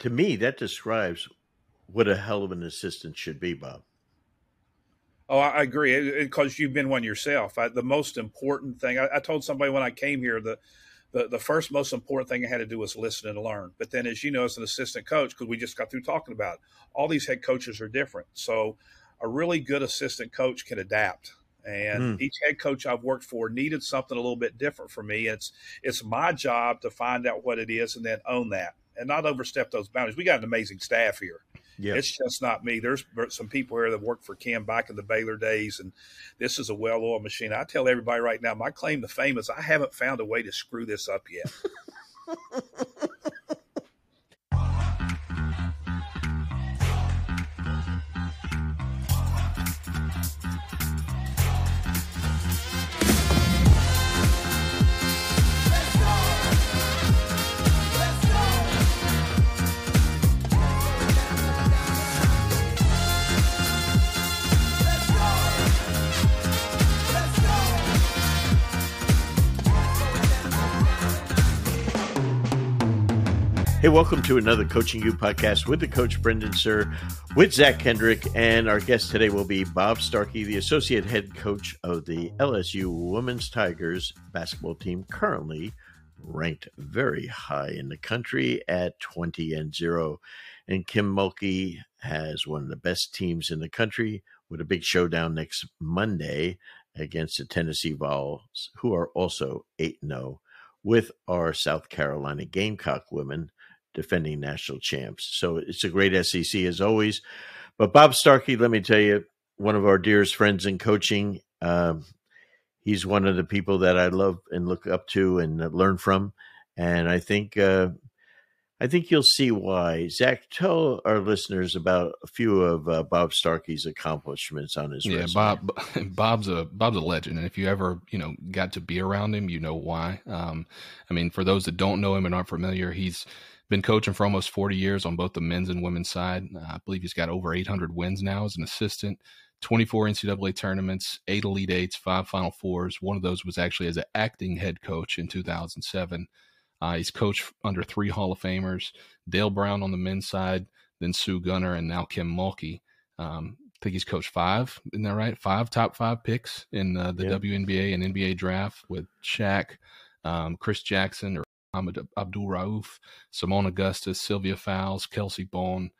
to me that describes what a hell of an assistant should be, Bob. Oh, I agree because you've been one yourself. I, the most important thing I, I, told somebody when I came here the, the the first most important thing I had to do was listen and learn. But then, as you know, as an assistant coach, because we just got through talking about it, all these head coaches are different. So, a really good assistant coach can adapt. And mm. each head coach I've worked for needed something a little bit different for me. It's it's my job to find out what it is and then own that and not overstep those boundaries. We got an amazing staff here. Yeah. It's just not me. There's some people here that worked for Kim back in the Baylor days, and this is a well oiled machine. I tell everybody right now, my claim to fame is I haven't found a way to screw this up yet. Hey, welcome to another Coaching You podcast with the coach Brendan Suhr, with Zach Kendrick, and our guest today will be Bob Starkey, the associate head coach of the LSU Women's Tigers basketball team, currently ranked very high in the country at 20 and 0. And Kim Mulkey has one of the best teams in the country with a big showdown next Monday against the Tennessee Vols, who are also 8 0 with our South Carolina Gamecock women defending national champs. So it's a great SEC as always. But Bob Starkey, let me tell you, one of our dearest friends in coaching. Um, he's one of the people that I love and look up to and learn from. And I think uh, I think you'll see why. Zach, tell our listeners about a few of uh, Bob Starkey's accomplishments on his yeah, resume. Bob. Bob's a Bob's a legend, and if you ever you know got to be around him, you know why. Um, I mean, for those that don't know him and aren't familiar, he's been coaching for almost 40 years on both the men's and women's side. I believe he's got over 800 wins now as an assistant, 24 NCAA tournaments, eight Elite Eights, five Final Fours. One of those was actually as an acting head coach in 2007. Uh, he's coached under three Hall of Famers Dale Brown on the men's side, then Sue Gunter, and now Kim Mulkey. Um, I think he's coached five, isn't that right? Five top five picks in uh, the yeah. WNBA and NBA draft with Shaq, um, Chris Jackson, or Mohamed Abdul Rauf, Seimone Augustus, Sylvia Fowles, Kelsey Bone,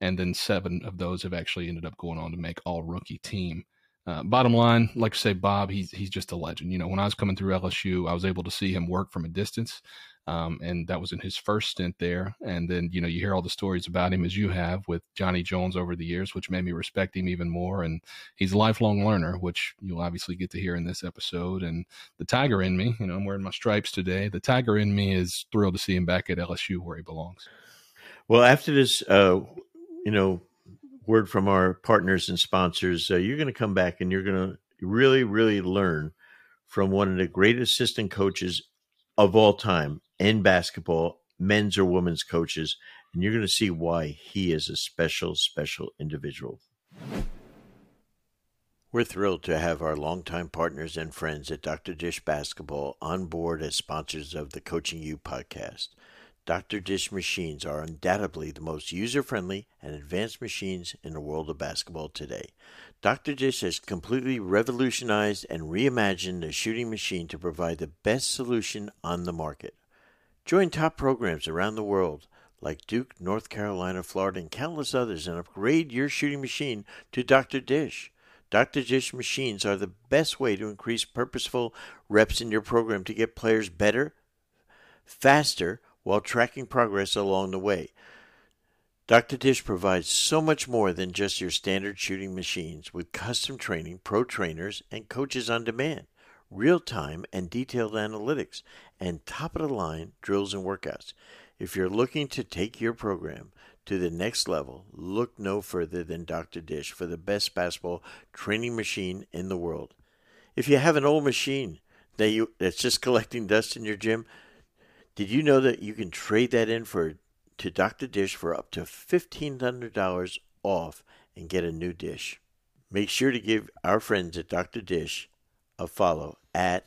and then seven of those have actually ended up going on to make all rookie team. Uh, bottom line, like I say, Bob, he's he's just a legend. You know, when I was coming through LSU, I was able to see him work from a distance. Um, and that was in his first stint there. And then, you know, you hear all the stories about him as you have with Johnny Jones over the years, which made me respect him even more. And he's a lifelong learner, which you'll obviously get to hear in this episode. And the Tiger in me, you know, I'm wearing my stripes today. The Tiger in me is thrilled to see him back at LSU where he belongs. Well, after this, uh, you know, word from our partners and sponsors, uh, you're going to come back and you're going to really, really learn from one of the great assistant coaches of all time in basketball, men's or women's coaches, and you're going to see why he is a special, special individual. We're thrilled to have our longtime partners and friends at Dr. Dish Basketball on board as sponsors of the Coaching You podcast. Dr. Dish machines are undoubtedly the most user friendly and advanced machines in the world of basketball today. Dr. Dish has completely revolutionized and reimagined the shooting machine to provide the best solution on the market. Join top programs around the world like Duke, North Carolina, Florida, and countless others and upgrade your shooting machine to Dr. Dish. Dr. Dish machines are the best way to increase purposeful reps in your program to get players better, faster, while tracking progress along the way. Dr. Dish provides so much more than just your standard shooting machines with custom training, pro trainers, and coaches on demand real time and detailed analytics, and top of the line drills and workouts. If you're looking to take your program to the next level, look no further than Dr. Dish for the best basketball training machine in the world. If you have an old machine that you that's just collecting dust in your gym, did you know that you can trade that in for to Dr. Dish for up to $1500 off and get a new dish? Make sure to give our friends at Dr. Dish a follow at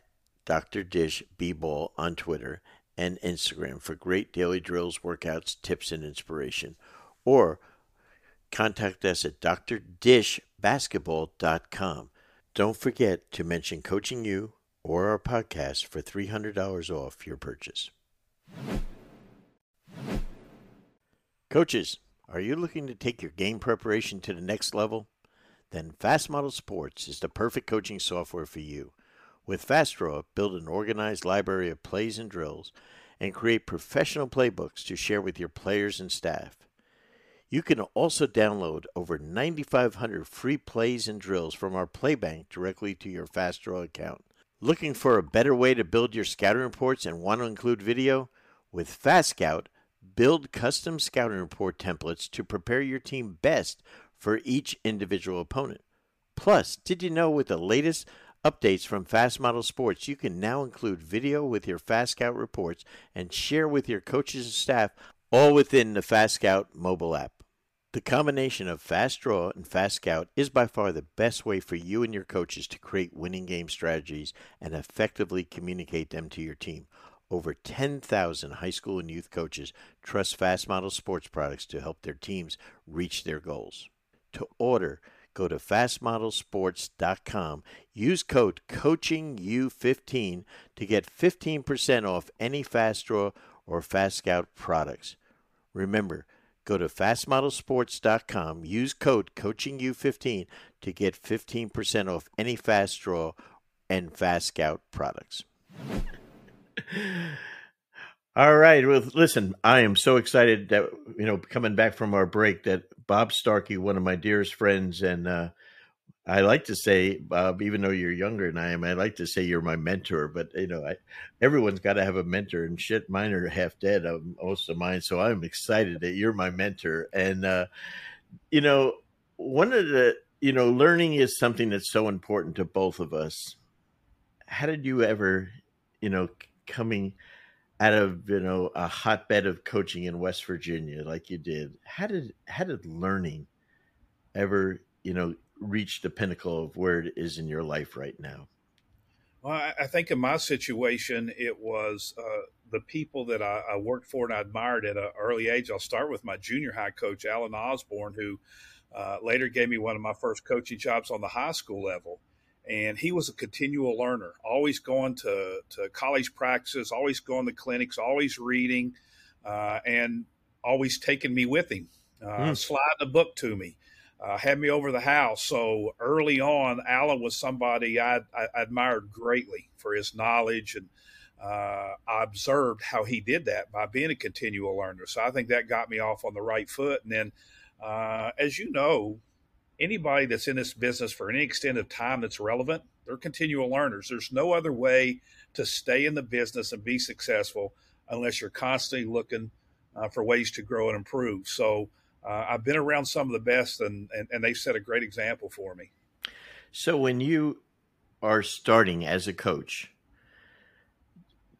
Dr. Dish B Ball on Twitter and Instagram for great daily drills, workouts, tips, and inspiration. Or contact us at drdishbasketball.com. Don't forget to mention Coaching You or our podcast for $300 off your purchase. Coaches, are you looking to take your game preparation to the next level? Then Fast Model Sports is the perfect coaching software for you. With FastDraw, build an organized library of plays and drills and create professional playbooks to share with your players and staff. You can also download over 9,500 free plays and drills from our Playbank directly to your FastDraw account. Looking for a better way to build your scouting reports and want to include video? With FastScout, build custom scouting report templates to prepare your team best for each individual opponent. Plus, did you know with the latest updates from Fast Model Sports, you can now include video with your Fast Scout reports and share with your coaches and staff all within the Fast Scout mobile app. The combination of Fast Draw and Fast Scout is by far the best way for you and your coaches to create winning game strategies and effectively communicate them to your team. Over 10,000 high school and youth coaches trust Fast Model Sports products to help their teams reach their goals. To order, go to fastmodelsports.com. Use code COACHINGU15 to get 15% off any Fast Draw or Fast Scout products. Remember, go to fastmodelsports.com. Use code COACHINGU15 to get 15% off any Fast Draw and Fast Scout products. All right. Well, listen, I am so excited that you know coming back from our break that Bob Starkey, one of my dearest friends, and uh, I like to say, Bob, even though you're younger than I am, I like to say you're my mentor. But you know, I, everyone's got to have a mentor, and shit, mine are half dead, um, most of mine. So I'm excited that you're my mentor, and uh, you know, one of the you know, learning is something that's so important to both of us. How did you ever, you know, coming out of you know a hotbed of coaching in West Virginia like you did, how did how did learning ever you know reach the pinnacle of where it is in your life right now? Well, I, think in my situation, it was uh, the people that I, I, worked for and I admired at an early age. I'll start with my junior high coach, Alan Osborne, who uh, later gave me one of my first coaching jobs on the high school level and he was a continual learner, always going to, to college practices, always going to clinics, always reading, uh, and always taking me with him, uh, mm. sliding a book to me, uh, had me over the house. So early on, Alan was somebody I, I admired greatly for his knowledge, and uh, I observed how he did that by being a continual learner. So I think that got me off on the right foot. And then, uh, as you know, anybody that's in this business for any extent of time that's relevant, they're continual learners. There's no other way to stay in the business and be successful unless you're constantly looking uh, for ways to grow and improve. So uh, I've been around some of the best, and, and, and they've set a great example for me. So when you are starting as a coach,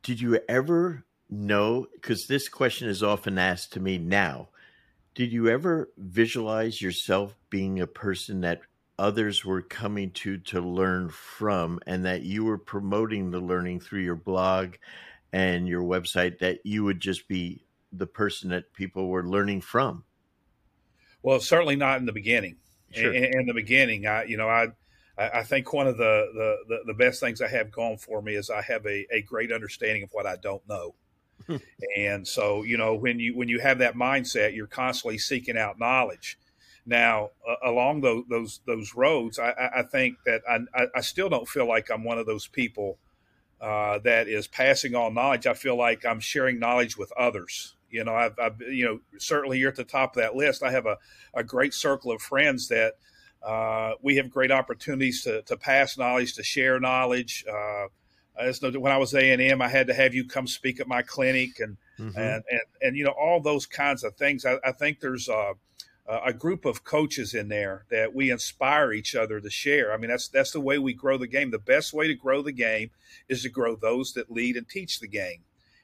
did you ever know? Because this question is often asked to me now did you ever visualize yourself being a person that others were coming to to learn from and that you were promoting the learning through your blog and your website that you would just be the person that people were learning from? Well certainly not in the beginning. Sure. in, in the beginning i you know i I think one of the, the, the, best things I have going for me is I have a, a great understanding of what I don't know and so, you know, when you when you have that mindset, you're constantly seeking out knowledge. Now, uh, along those those those roads, I, I think that I, I still don't feel like I'm one of those people uh, that is passing on knowledge. I feel like I'm sharing knowledge with others. You know, I've, I've, you know certainly you're at the top of that list. I have a, a great circle of friends that uh, we have great opportunities to, to pass knowledge, to share knowledge. Uh, when I was A and M, I had to have you come speak at my clinic, and mm-hmm. and, and and you know all those kinds of things. I, I think there's a, a, group of coaches in there that we inspire each other to share. I mean, that's that's the way we grow the game. The best way to grow the game is to grow those that lead and teach the game.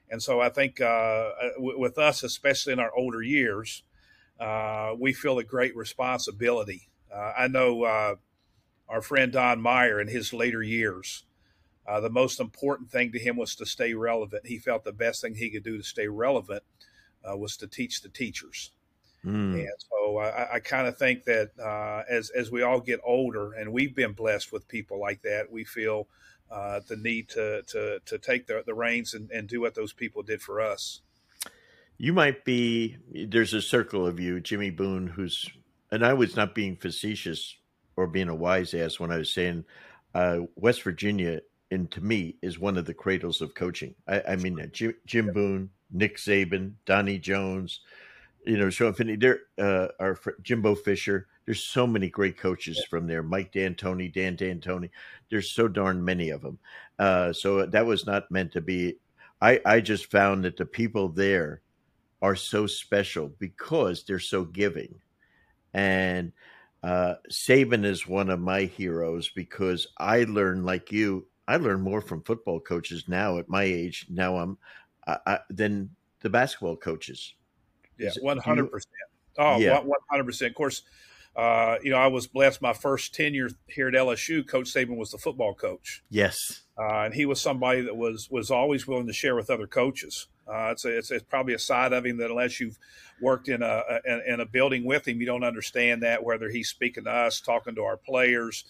And so I think uh, uh with us, especially in our older years, uh, we feel a great responsibility. Uh, I know uh, our friend Don Meyer in his later years Uh, the most important thing to him was to stay relevant. He felt the best thing he could do to stay relevant uh, was to teach the teachers. Mm. And so I, I kind of think that uh, as as we all get older, and we've been blessed with people like that, we feel uh, the need to to to take the, the reins and, and do what those people did for us. You might be there's a circle of you, Jimmy Boone, who's and I was not being facetious or being a wise ass when I was saying uh, West Virginia, and to me, is one of the cradles of coaching. I, I mean, Jim, Jim Boone, Nick Saban, Donnie Jones, you know, Sean Finney, there, uh, our Jimbo Fisher. There's so many great coaches yeah. from there. Mike D'Antoni, Dan D'Antoni. There's so darn many of them. Uh, so that was not meant to be. I, I just found that the people there are so special because they're so giving. And uh, Saban is one of my heroes because I learned, like you, I learn more from football coaches now at my age. Now I'm I, than the basketball coaches. Yeah, one hundred percent. Oh, one hundred percent. Of course, uh, you know I was blessed. My first tenure here at LSU, Coach Saban was the football coach. Yes, uh, and he was somebody that was was always willing to share with other coaches. Uh, it's, a, it's, it's probably a side of him that unless you've worked in a, a, in a building with him, you don't understand that. Whether he's speaking to us, talking to our players.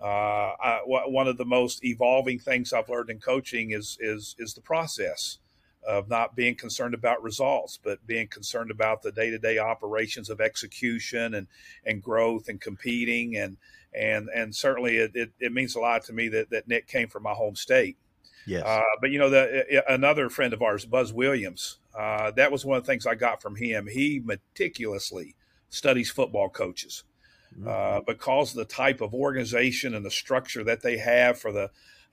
Uh, I, one of the most evolving things I've learned in coaching is is is the process of not being concerned about results, but being concerned about the day to day operations of execution and and growth and competing and and and certainly it, it, it means a lot to me that that Nick came from my home state. Yes. Uh, but you know, the another friend of ours, Buzz Williams, uh, that was one of the things I got from him. He meticulously studies football coaches. Uh, because of the type of organization and the structure that they have for the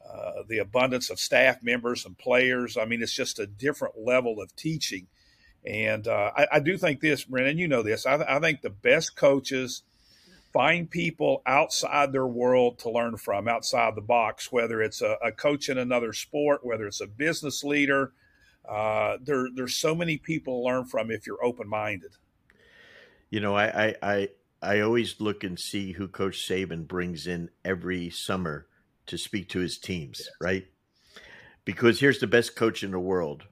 uh, the abundance of staff members and players. I mean, it's just a different level of teaching. And uh, I, I, do think this, Brendan, you know this. I, I think the best coaches find people outside their world to learn from, outside the box, whether it's a, a coach in another sport, whether it's a business leader. Uh, there, there's so many people to learn from if you're open minded. You know, I, I, I, always look and see who Coach Saban brings in every summer to speak to his teams, yes. right? Because here's the best coach in the world,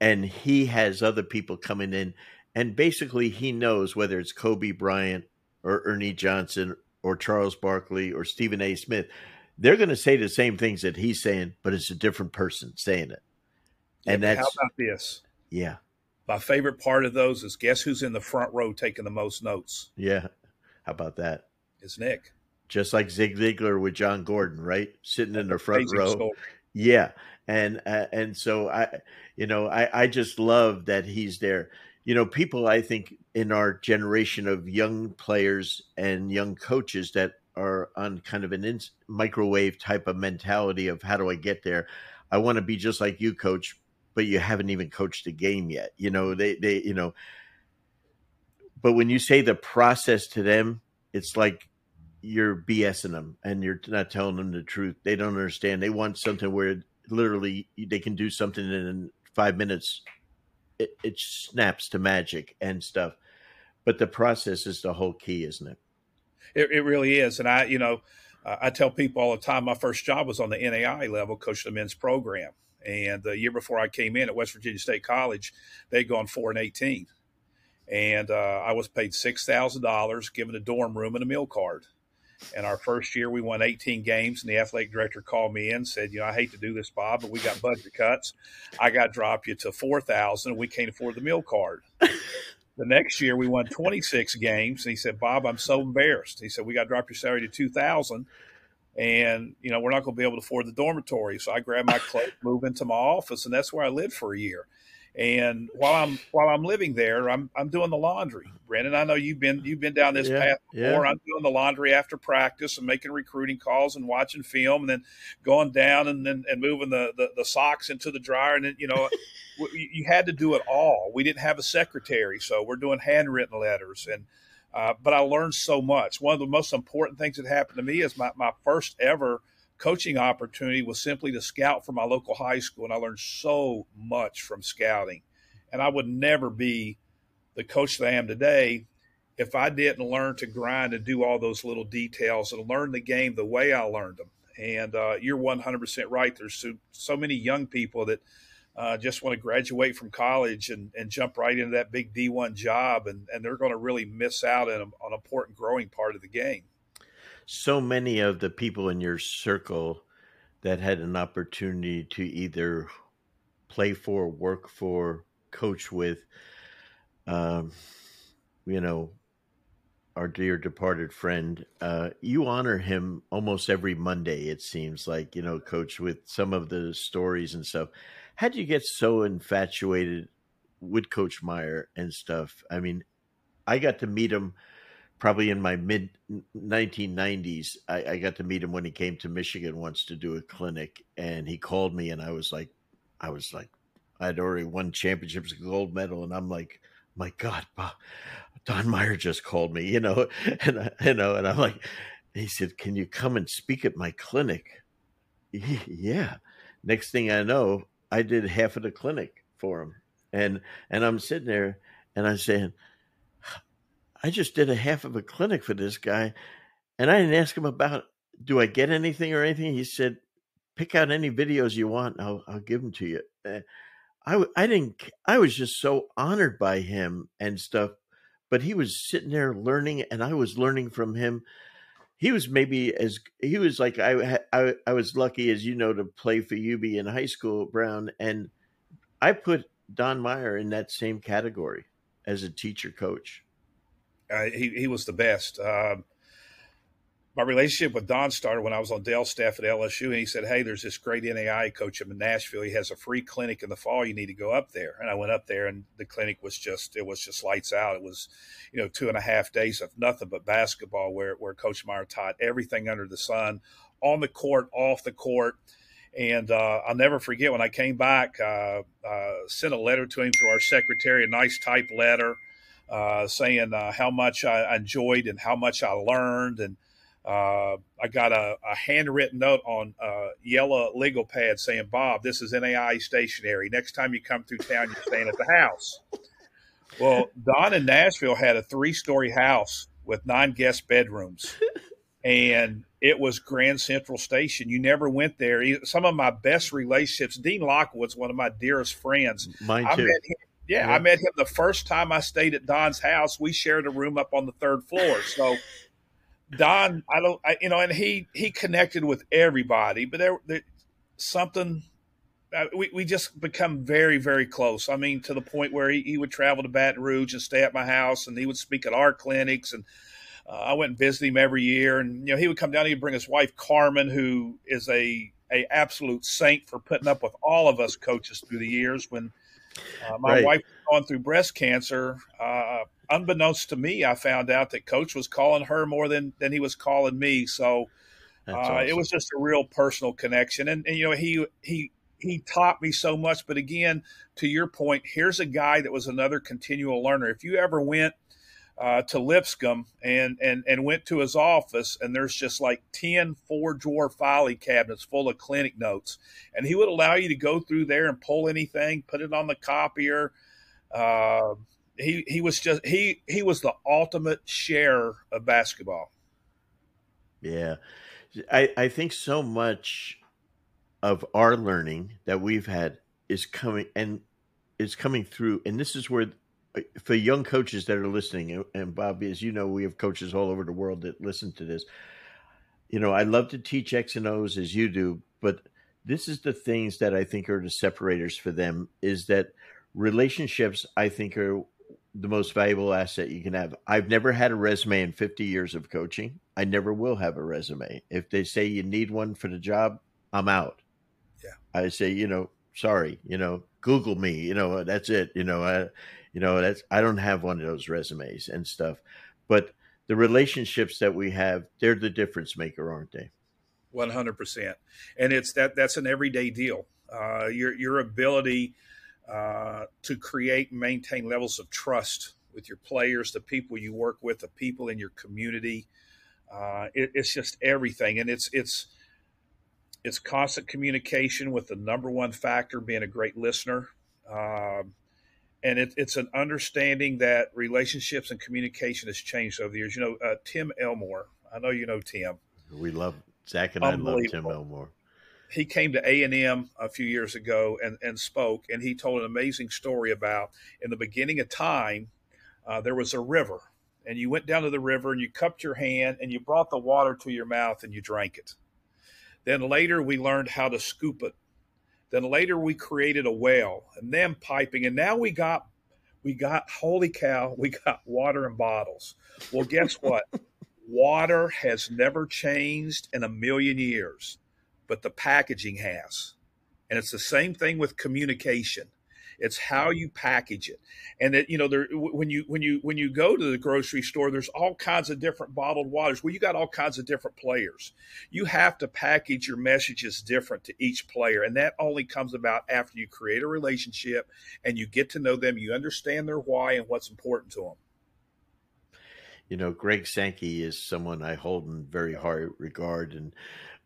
and he has other people coming in, and basically he knows whether it's Kobe Bryant or Ernie Johnson or Charles Barkley or Stephen A. Smith, they're going to say the same things that he's saying, but it's a different person saying it. And yeah, that's how about this? Yeah. My favorite part of those is guess who's in the front row taking the most notes? Yeah. How about that? It's Nick. Just like Zig Ziglar with Jon Gordon, right? Sitting in the front row. Story. Yeah. And uh, and so I you know, I I just love that he's there you know, people I think in our generation of young players and young coaches that are on kind of an in- microwave type of mentality of how do I get there? I want to be just like you, coach, but you haven't even coached a game yet. You know, they, they, you know, but when you say the process to them, it's like you're BSing them and you're not telling them the truth. They don't understand. They want something where literally they can do something in five minutes it, it snaps to magic and stuff. But the process is the whole key, isn't it? It, it really is. And I, you know, uh, I tell people all the time my first job was on the NAI level, coach the men's program. And the year before I came in at West Virginia State College, they'd gone four and eighteen, and uh, I was paid six thousand dollars, given a dorm room and a meal card. And our first year, we won 18 games, and the athletic director called me in said, "You know, I hate to do this, Bob, but we got budget cuts. I got to drop you to 4,000, and we can't afford the meal card." the next year, we won 26 games, and he said, "Bob, I'm so embarrassed." He said, "We got to drop your salary to 2,000." And you know we're not going to be able to afford the dormitory, so I grabbed my clothes, moved into my office, and that's where I lived for a year. And while I'm while I'm living there, I'm I'm doing the laundry. Brendan, I know you've been you've been down this yeah, path before. Yeah. I'm doing the laundry after practice and making recruiting calls and watching film, and then going down and then and moving the, the, the socks into the dryer. And then you know, you had to do it all. We didn't have a secretary, so we're doing handwritten letters and. Uh, but I learned so much. One of the most important things that happened to me is my, my first ever coaching opportunity was simply to scout for my local high school, and I learned so much from scouting. And I would never be the coach that I am today if I didn't learn to grind and do all those little details and learn the game the way I learned them. And uh, you're 100% right. There's so, so many young people that uh, just want to graduate from college and, and jump right into that big D1 job, and, and they're going to really miss out on, an important growing part of the game. So many of the people in your circle that had an opportunity to either play for, work for, coach with, um, you know, our dear departed friend. Uh, you honor him almost every Monday, it seems like, you know, coach, with some of the stories and stuff. How would you get so infatuated with Coach Meyer and stuff? I mean, I got to meet him probably in my mid 1990s. I, I got to meet him when he came to Michigan once to do a clinic, and he called me, and I was like, I was like, I'd already won championships, gold medal, and I'm like, my God, Don Meyer just called me, you know, and you know, and I'm like, he said, "Can you come and speak at my clinic?" Yeah. Next thing I know, I did half of the clinic for him, and and I'm sitting there, and I'm saying, I just did a half of a clinic for this guy, and I didn't ask him about do I get anything or anything. He said, pick out any videos you want, I'll I'll give them to you. Eh, I I didn't I was just so honored by him and stuff but he was sitting there learning and I was learning from him. He was maybe as he was like I I, I was lucky as you know to play for UB in high school, Brown, and I put Don Meyer in that same category as a teacher coach. Uh, he he was the best. Um, my relationship with Don started when I was on Dell's staff at LSU, and he said, "Hey, there's this great NAI coach in Nashville. He has a free clinic in the fall. You need to go up there." And I went up there, and the clinic was just it was just lights out. It was, you know, two and a half days of nothing but basketball, where where Coach Meyer taught everything under the sun, on the court, off the court. And uh, I'll never forget when I came back, uh, uh, sent a letter to him through our secretary, a nice type letter, uh, saying uh, how much I enjoyed and how much I learned and uh, I got a, a, handwritten note on uh, yellow legal pad saying, Bob, this is NAI stationary. Next time you come through town, you're staying at the house. Well, Don in Nashville had a three story house with nine guest bedrooms. And it was Grand Central Station. You never went there. Some of my best relationships, Dean Lockwood's one of my dearest friends. Mine too. I met him, yeah, yeah, I met him the first time I stayed at Don's house. We shared a room up on the third floor. So Don, I don't, I, you know, and he he connected with everybody, but there, there something. Uh, we, we just become very very close. I mean, to the point where he, he would travel to Baton Rouge and stay at my house, and he would speak at our clinics, and uh, I went and visited him every year. And you know, he would come down. He'd bring his wife Carmen, who is a a absolute saint for putting up with all of us coaches through the years. When uh, my right. wife was going through breast cancer, uh, unbeknownst to me, I found out that coach was calling her more than than he was calling me. So uh, awesome. it was just a real personal connection, and, and you know he he he taught me so much. But again, to your point, here's a guy that was another continual learner. If you ever went uh, to Lipscomb and, and and went to his office, and there's just like 10 four drawer filing cabinets full of clinic notes, and he would allow you to go through there and pull anything, put it on the copier. Uh, he he was just he he was the ultimate share of basketball. Yeah, I I think so much of our learning that we've had is coming and is coming through, and this is where for young coaches that are listening, and Bob, as you know, we have coaches all over the world that listen to this. You know, I love to teach X and O's as you do, but this is the things that I think are the separators for them is that relationships I think are the most valuable asset you can have. I've never had a resume in 50 years of coaching. I never will have a resume. If they say you need one for the job, I'm out. Yeah. I say, you know, sorry, you know, Google me, you know, that's it. You know, I, you know, that's, I don't have one of those resumes and stuff, but the relationships that we have, they're the difference maker, aren't they? 100%. And it's that, that's an everyday deal. Uh, your, your ability, uh, to create maintain levels of trust with your players, the people you work with, the people in your community. Uh, it, it's just everything, and it's it's it's constant communication with the number one factor being a great listener, um, and it, it's an understanding that relationships and communication has changed over the years. You know, uh, Tim Elmore. I know you know Tim. We love Zach and I love Tim Elmore. He came to A and M a few years ago and and spoke, and he told an amazing story about in the beginning of time, uh, there was a river, and you went down to the river and you cupped your hand and you brought the water to your mouth and you drank it. Then later we learned how to scoop it. Then later we created a well and then piping, and now we got we got holy cow, we got water in bottles. Well, guess what? water has never changed in a million years, but the packaging has. And it's the same thing with communication. It's how you package it, and that you know there when you when you when you go to the grocery store, there's all kinds of different bottled waters. Well, you got all kinds of different players. You have to package your messages different to each player, and that only comes about after you create a relationship and you get to know them. You understand their why and what's important to them. You know, Greg Sankey is someone I hold in very high regard, and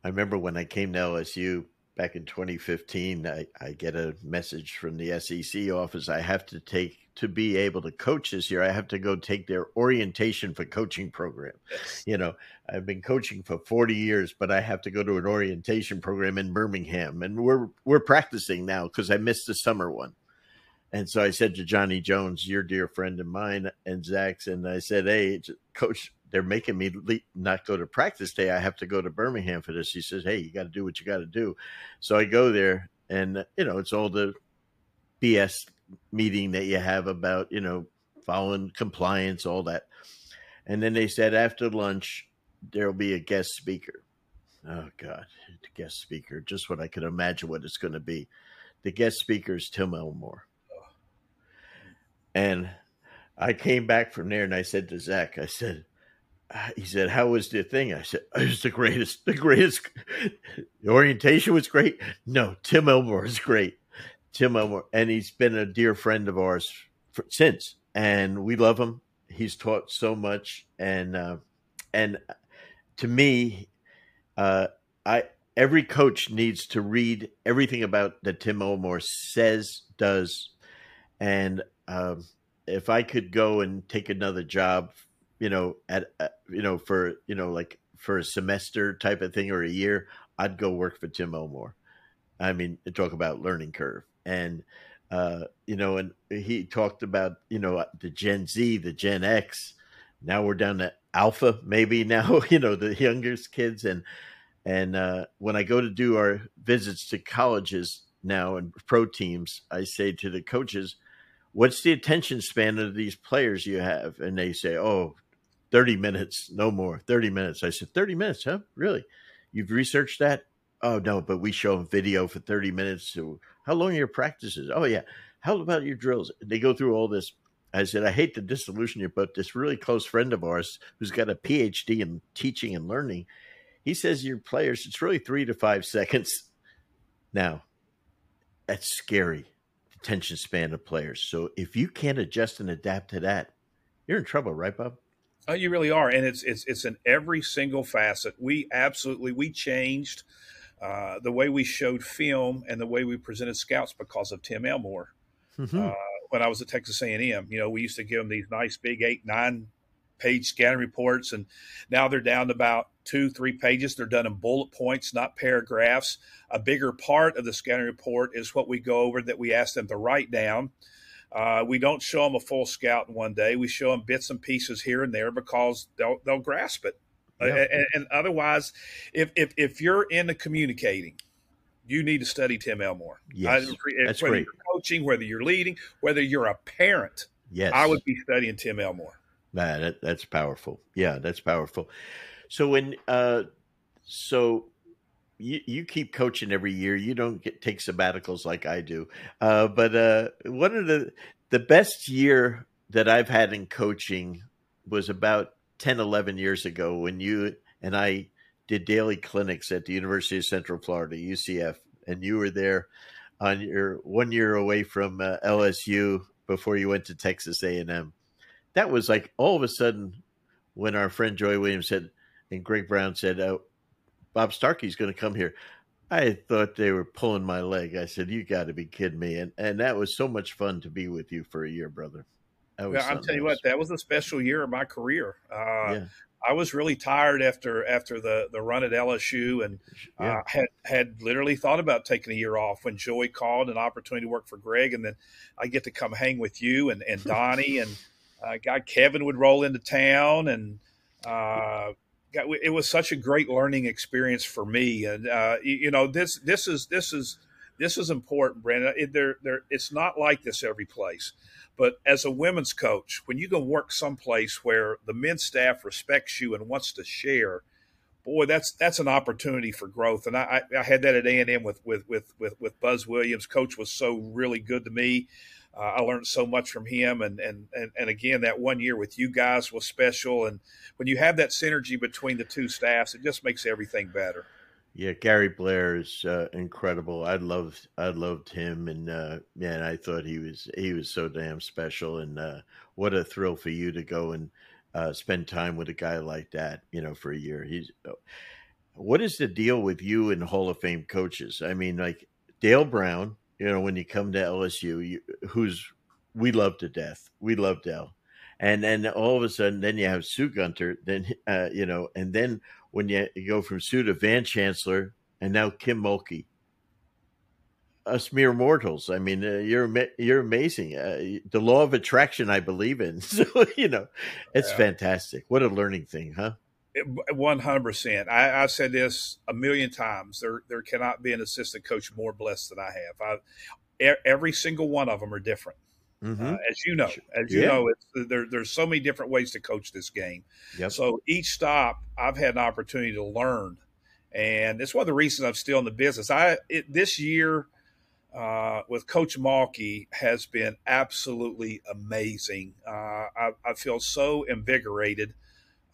I remember when I came to LSU back in 2015, I, I, get a message from the SEC office. I have to take to be able to coach this year. I have to go take their orientation for coaching program. Yes. You know, I've been coaching for 40 years, but I have to go to an orientation program in Birmingham, and we're we're practicing now because I missed the summer one. And so I said to Johnny Jones, your dear friend of mine, and Zach's, and I said, "Hey, coach, they're making me not go to practice day. I have to go to Birmingham for this. He says, Hey, you got to do what you got to do. So I go there, and, you know, it's all the BS meeting that you have about, you know, following compliance, all that. And then they said, After lunch, there'll be a guest speaker. Oh, God, the guest speaker. Just what I could imagine what it's going to be. The guest speaker is Tim Elmore. Oh. And I came back from there and I said to Zach, I said, he said, "How was the thing?" I said, "It was the greatest. The greatest. The orientation was great. No, Tim Elmore is great. Tim Elmore, and he's been a dear friend of ours for, since, and we love him. He's taught so much, and uh, and to me, uh, I every coach needs to read everything about that Tim Elmore says, does, and um, if I could go and take another job you know, at, you know for you know like for a semester type of thing or a year, I'd go work for Tim Elmore. I mean, talk about learning curve and uh, you know, and he talked about you know the Gen Z, the Gen X. Now we're down to Alpha, maybe now you know the youngest kids and and uh, when I go to do our visits to colleges now and pro teams, I say to the coaches, "What's the attention span of these players you have?" And they say, "Oh, 30 minutes, no more. 30 minutes. I said, 30 minutes, huh? Really? You've researched that? Oh, no, but we show them video for 30 minutes. So how long are your practices? Oh, yeah. How about your drills? They go through all this. I said, I hate to disillusion you, but this really close friend of ours who's got a PhD in teaching and learning, he says your players, it's really three to five seconds. Now, that's scary attention span of players. So if you can't adjust and adapt to that, you're in trouble, right, Bob? Oh, you really are, and it's it's it's in every single facet. We absolutely we changed uh, the way we showed film and the way we presented scouts because of Tim Elmore. Mm-hmm. Uh, when I was at Texas A and M, you know, we used to give them these nice big eight nine page scanning reports, and now they're down to about two three pages. They're done in bullet points, not paragraphs. A bigger part of the scanning report is what we go over that we ask them to write down. Uh, we don't show them a full scout in one day. We show them bits and pieces here and there because they'll they'll grasp it. Uh, yeah. and, and, otherwise, if, if if you're into communicating, you need to study Tim Elmore. Yes, that's whether great. you're coaching, whether you're leading, whether you're a parent. Yes, I would be studying Tim Elmore. Man, that, that's powerful. Yeah, that's powerful. So when uh, so you, you keep coaching every year. You don't get take sabbaticals like I do. Uh, but uh, one of the the best year that I've had in coaching was about 10, 11 years ago when you and I did daily clinics at the University of Central Florida, UCF, and you were there on your one year away from uh, LSU before you went to Texas A&M. That was like all of a sudden when our friend Joi Williams said and Greg Brown said, uh, Bob Starkey's going to come here. I thought they were pulling my leg. I said, "You got to be kidding me!" And and that was so much fun to be with you for a year, brother. I'm telling you what, that was a special year of my career. Uh, yeah. I was really tired after after the the run at LSU, and yeah. uh, had had literally thought about taking a year off when Joey called an opportunity to work for Greg, and then I get to come hang with you and and Donnie and uh, God Kevin would roll into town, and uh, it was such a great learning experience for me. And uh, you, know this this is this is this is important, Brendan. It, there, there, it's not like this every place. But as a women's coach, when you can work someplace where the men's staff respects you and wants to share, boy, that's that's an opportunity for growth. And I, I had that at A and M with, with with with with Buzz Williams. Coach was so really good to me. Uh, I learned so much from him, and, and and and again, that one year with you guys was special. And when you have that synergy between the two staffs, it just makes everything better. Yeah, Gary Blair is uh, incredible. I loved I loved him, and uh, man, I thought he was he was so damn special. And uh, what a thrill for you to go and uh, spend time with a guy like that, you know, for a year. He's uh, what is the deal with you and Hall of Fame coaches? I mean, like Dale Brown, you know, when you come to LSU, you, who's we love to death. We love Dell. And then all of a sudden, then you have Sue Gunter, then uh, you know, and then when you, you go from Sue to Van Chancellor and now Kim Mulkey. Us mere mortals. I mean, uh, you're you're amazing. Uh, the law of attraction, I believe in. So you know, it's yeah. fantastic. What a learning thing, huh? One hundred percent. I've said this a million times. There, there cannot be an assistant coach more blessed than I have. I, every single one of them are different. Mm-hmm. Uh, as you know, as you yeah. know, there, there's so many different ways to coach this game. Yep. So each stop, I've had an opportunity to learn, and it's one of the reasons I'm still in the business. I it, this year uh, with Coach Mulkey has been absolutely amazing. Uh, I, I, feel so invigorated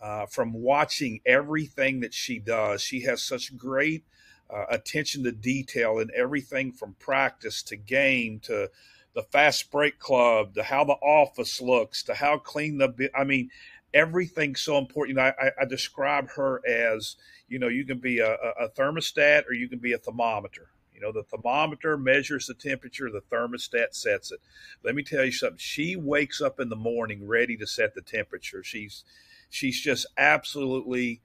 uh, from watching everything that she does. She has such great uh, attention to detail in everything from practice to game to the fast break club, to how the office looks, to how clean the. I mean, everything's so important. I, I, I describe her as you know you can be a, a thermostat or you can be a thermometer. You know, the thermometer measures the temperature, the thermostat sets it. Let me tell you something. She wakes up in the morning ready to set the temperature. She's she's just absolutely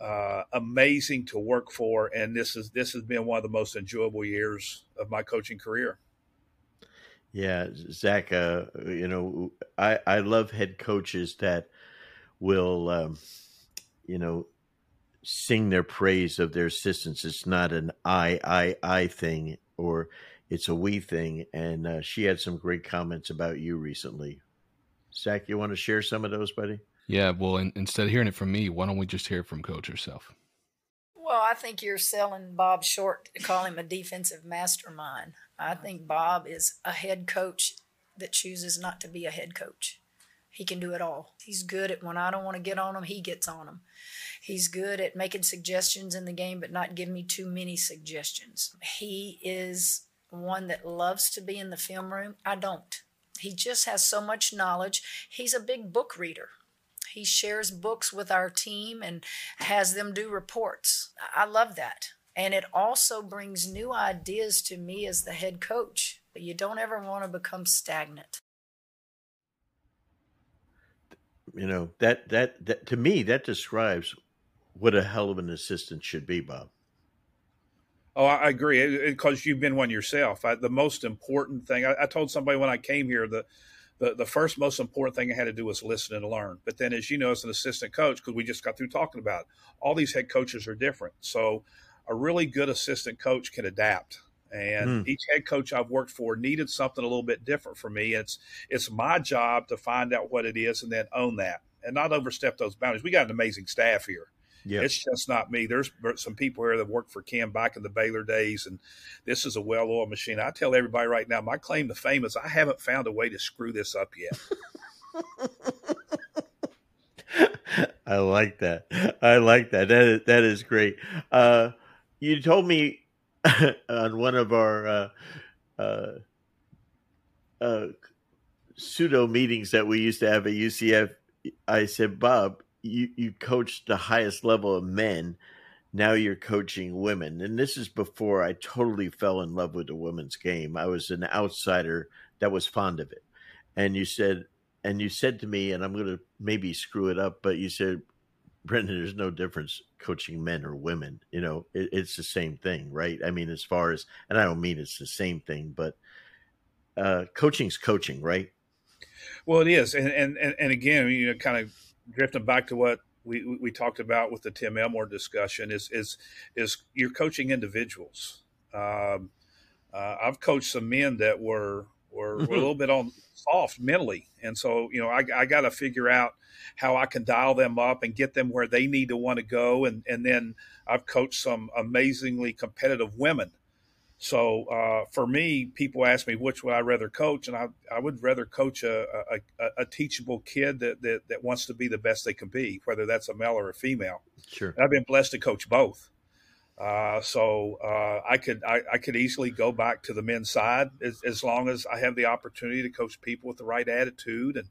uh, amazing to work for, and this is this has been one of the most enjoyable years of my coaching career. Yeah, Zach. Uh, you know, I I love head coaches that will, um, you know, sing their praise of their assistants. It's not an I I I thing or it's a we thing. And uh, she had some great comments about you recently. Zach, you want to share some of those, buddy? Yeah. Well, in, instead of hearing it from me, why don't we just hear it from Coach herself? Well, I think you're selling Bob short to call him a defensive mastermind. I think Bob is a head coach that chooses not to be a head coach. He can do it all. He's good at when I don't want to get on him, he gets on him. He's good at making suggestions in the game, but not giving me too many suggestions. He is one that loves to be in the film room. I don't. He just has so much knowledge. He's a big book reader. He shares books with our team and has them do reports. I love that. And it also brings new ideas to me as the head coach. But you don't ever want to become stagnant. You know, that, that, that to me, that describes what a hell of an assistant should be, Bob. Oh, I agree because you've been one yourself. I, the most important thing I, I, told somebody when I came here the, the the first most important thing I had to do was listen and learn. But then, as you know, as an assistant coach, because we just got through talking about it, all these head coaches are different. So a really good assistant coach can adapt. And mm. each head coach I've worked for needed something a little bit different for me. It's it's my job to find out what it is and then own that and not overstep those boundaries. We got an amazing staff here. Yep. It's just not me. There's some people here that worked for Kim back in the Baylor days, and this is a well-oiled machine. I tell everybody right now, my claim to fame is I haven't found a way to screw this up yet. I like that. I like that. That is, that is great. Uh, you told me on one of our uh, uh, uh, pseudo meetings that we used to have at UCF. I said, Bob, you, you coached the highest level of men. Now you're coaching women. And this is before I totally fell in love with the women's game. I was an outsider that was fond of it. And you said, and you said to me, and I'm going to maybe screw it up, but you said, Brendan, there's no difference coaching men or women. You know, it, it's the same thing, right? I mean, as far as, and I don't mean it's the same thing, but uh, coaching's coaching, right? Well, it is, and and and again, you know, kind of drifting back to what we we talked about with the Tim Elmore discussion is is is you're coaching individuals. Um, uh, I've coached some men that were were, mm-hmm. were a little bit on soft mentally, and so you know I, I got to figure out how I can dial them up and get them where they need to want to go, and and then I've coached some amazingly competitive women so uh, for me, people ask me which would I rather coach, and I, I would rather coach a, a, a, teachable kid that, that, that wants to be the best they can be, whether that's a male or a female. Sure, and I've been blessed to coach both. Uh, so uh, I could I, I, could easily go back to the men's side as, as, long as I have the opportunity to coach people with the right attitude and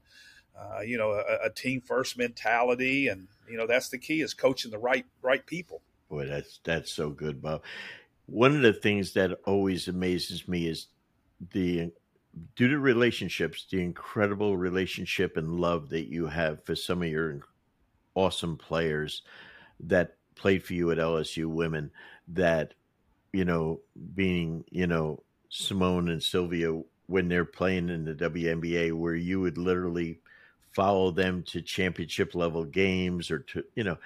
uh, you know a, a team first mentality, and you know that's the key is coaching the right right people. Boy, that's that's so good, Bob one of the things that always amazes me is the due to relationships, the incredible relationship and love that you have for some of your awesome players that played for you at LSU women that you know being you know Seimone and Sylvia when they're playing in the WNBA where you would literally follow them to championship level games or to you know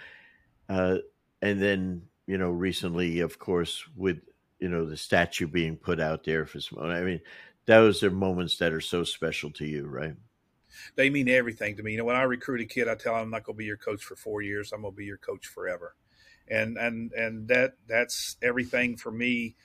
uh, and then you know, recently, of course, with you know the statue being put out there for Seimone. I mean, those are moments that are so special to you, right? They mean everything to me. You know, when I recruit a kid, I tell them I'm not going to be your coach for four years. I'm going to be your coach forever, and and and that that's everything for me.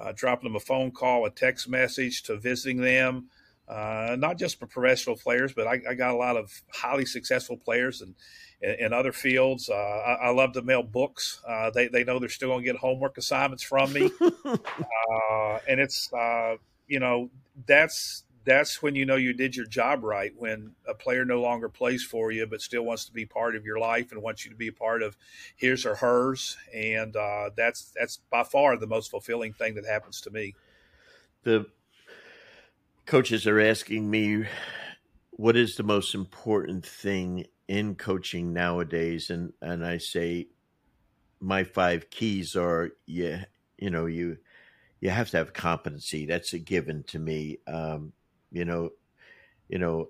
Uh, dropping them a phone call, a text message, to visiting them. Uh, not just for professional players, but I, I, got a lot of highly successful players and in, in other fields. Uh, I, I, love to mail books. Uh, they they know they're still going to get homework assignments from me, uh, and it's uh, you know that's that's when you know you did your job right. When a player no longer plays for you, but still wants to be part of your life and wants you to be a part of his or hers, and uh, that's that's by far the most fulfilling thing that happens to me. The coaches are asking me what is the most important thing in coaching nowadays? And and I say my five keys are you you know you you have to have competency. That's a given to me. Um you know you know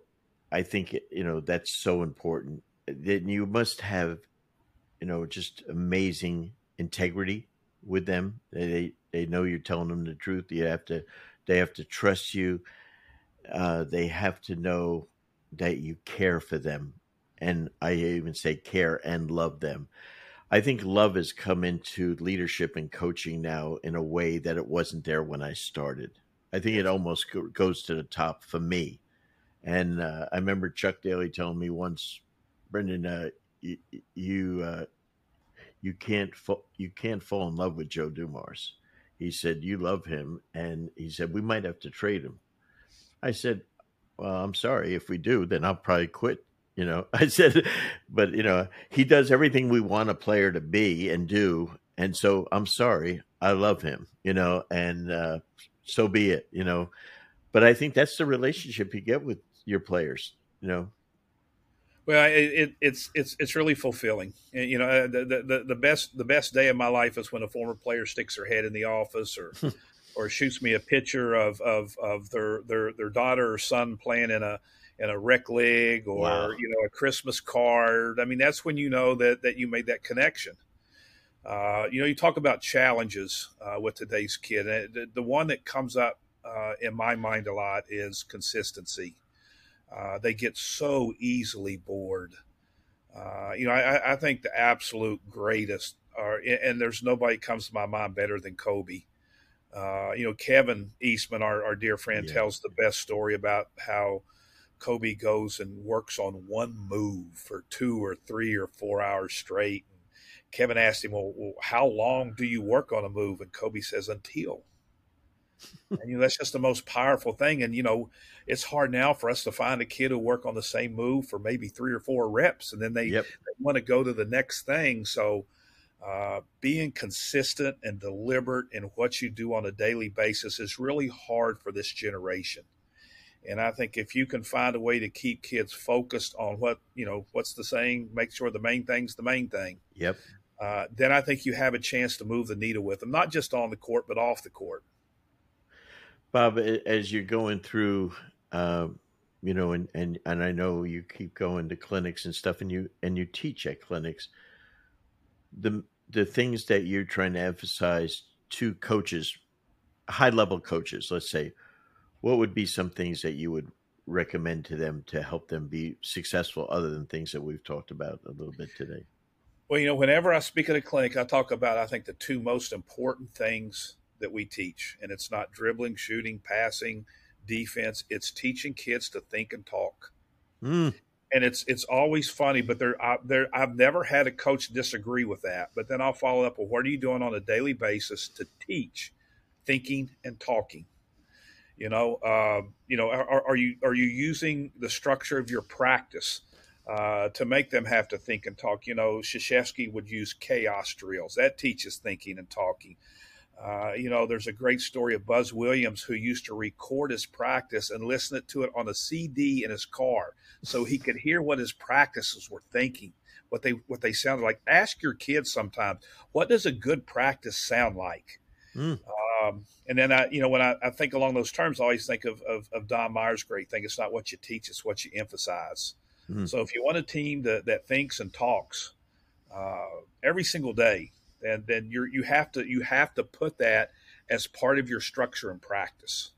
I think you know that's so important. Then you must have you know just amazing integrity with them. They they know you're telling them the truth. You have to they have to trust you uh, they have to know that you care for them and I even say care and love them. I think love has come into leadership and coaching now in a way that it wasn't there when I started. I think it almost goes to the top for me. And uh, I remember Chuck Daly telling me once, Brendan, uh, you you, uh, you can't fa- you can't fall in love with Joe Dumars. He said you love him, and he said we might have to trade him. I said, well, I'm sorry if we do, then I'll probably quit you know, I said, but you know, he does everything we want a player to be and do. And so I'm sorry. I love him, you know, and uh, so be it, you know. But I think that's the relationship you get with your players, you know. Well, it, it, it's it's it's really fulfilling. You know, uh, the, the the best the best day of my life is when a former player sticks their head in the office or or shoots me a picture of of of their their their daughter or son playing in a in a rec league or wow. you know a Christmas card. I mean, that's when you know that that you made that connection. Uh, you know, you talk about challenges uh, with today's kid. The, the, one that comes up uh, in my mind a lot is consistency. Uh, they get so easily bored. Uh, you know, I, I, think the absolute greatest are, and there's nobody comes to my mind better than Kobe. Uh, you know, Kevin Eastman, our, our dear friend, yeah. tells the best story about how Kobe goes and works on one move for two or three or four hours straight. And Kevin asked him, well, well, how long do you work on a move? And Kobe says, until. and you know that's just the most powerful thing. And you know, it's hard now for us to find a kid who work on the same move for maybe three or four reps, and then they, yep. they want to go to the next thing. So, uh, being consistent and deliberate in what you do on a daily basis is really hard for this generation And I think if you can find a way to keep kids focused on what, you know, what's the saying, make sure the main thing's the main thing. Yep. Uh, then I think you have a chance to move the needle with them, not just on the court, but off the court. Bob, as you're going through, uh, you know, and, and, and I know you keep going to clinics and stuff and you, and you teach at clinics, the, the things that you're trying to emphasize to coaches, high level coaches, let's say, what would be some things that you would recommend to them to help them be successful other than things that we've talked about a little bit today? Well, you know, whenever I speak at a clinic, I talk about, I think, the two most important things that we teach. And it's not dribbling, shooting, passing, defense. It's teaching kids to think and talk. Mm. And it's it's always funny, but there, I, there, I've never had a coach disagree with that. But then I'll follow up with, what are you doing on a daily basis to teach thinking and talking? You know, uh, you know, are, are, you are you using the structure of your practice uh, to make them have to think and talk? You know, Krzyzewski would use chaos drills. That teaches thinking and talking. Uh, you know, there's a great story of Buzz Williams who used to record his practice and listen to it on a CD in his car, so he could hear what his practices were thinking, what they what they sounded like. Ask your kids sometimes, what does a good practice sound like? Mm. Um, and then I, you know, when I, I, think along those terms, I always think of, of, of, Don Meyer's great thing. It's not what you teach; it's what you emphasize. Mm-hmm. So if you want a team that, that thinks and talks uh, every single day, then then you you have to you have to put that as part of your structure and practice.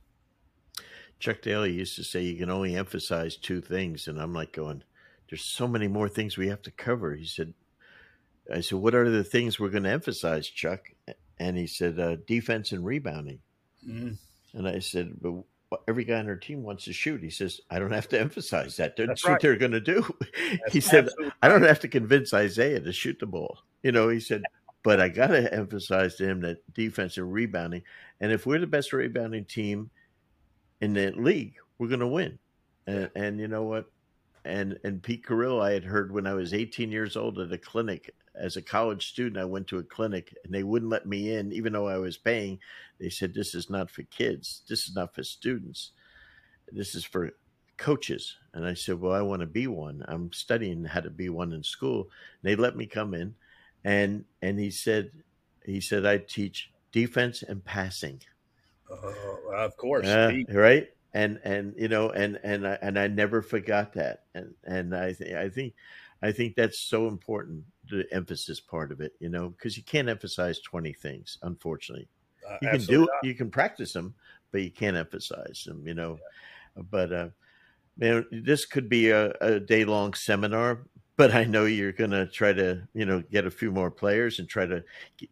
Chuck Daly used to say you can only emphasize two things, and I'm like going, "There's so many more things we have to cover." He said, "I said, what are the things we're going to emphasize, Chuck?" and he said uh, defense and rebounding. Mm. And I said, but every guy on our team wants to shoot. He says, I don't have to emphasize that. That's, That's right. what they're going to do. That's he said, I don't have to convince Isiah to shoot the ball. You know, he said, but I got to emphasize to him that defense and rebounding. And if we're the best rebounding team in the league, we're going to win. And, and you know what? And and Pete Carril, I had heard when I was 18 years old at a clinic as a college student, I went to a clinic and they wouldn't let me in, even though I was paying. They said, This is not for kids. This is not for students. This is for coaches. And I said, Well, I want to be one. I'm studying how to be one in school. And they let me come in. And and he said, he said I teach defense and passing. Uh, of course. Uh, right. And and you know and and I, and I never forgot that and and I th- I think I think that's so important the emphasis part of it, you know, because you can't emphasize 20 things, unfortunately. Uh, you can do you can practice them, but you can't emphasize them, you know. Yeah. But uh man, this could be a, a day long seminar, but I know you're going to try to, you know, get a few more players and try to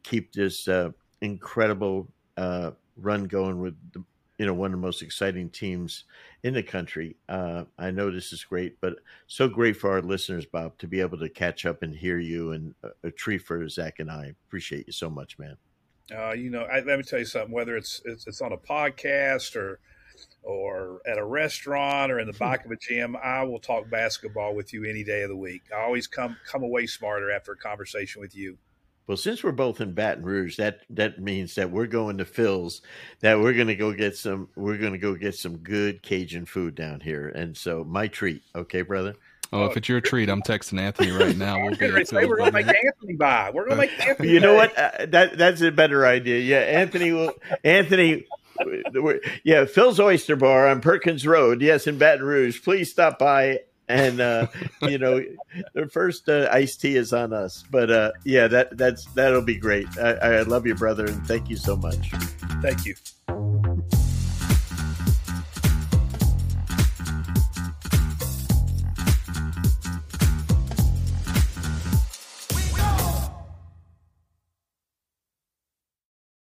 keep this uh, incredible uh, run going with the you know one of the most exciting teams in the country. Uh, I know this is great, but so great for our listeners, Bob, to be able to catch up and hear you, and a, a treat for Zach and I. Appreciate you so much, man. Uh, you know, I, let me tell you something. Whether it's, it's it's on a podcast or or at a restaurant or in the back of a gym, I will talk basketball with you any day of the week. I always come come away smarter after a conversation with you. Well, since we're both in Baton Rouge, that that means that we're going to Phil's. That we're going to go get some. We're going to go get some good Cajun food down here, and so my treat. Okay, brother. Oh, if it's your treat, I'm texting Anthony right now. We'll get it. We're going to make Anthony buy. We're going to make Anthony. You know what? Uh, that that's a better idea. Yeah, Anthony will. Anthony. Yeah, Phil's Oyster Bar on Perkins Road. Yes, in Baton Rouge. Please stop by and uh, you know the first uh, iced tea is on us. But uh, yeah, that that's that'll be great. I, I love you, brother, and thank you so much. Thank you.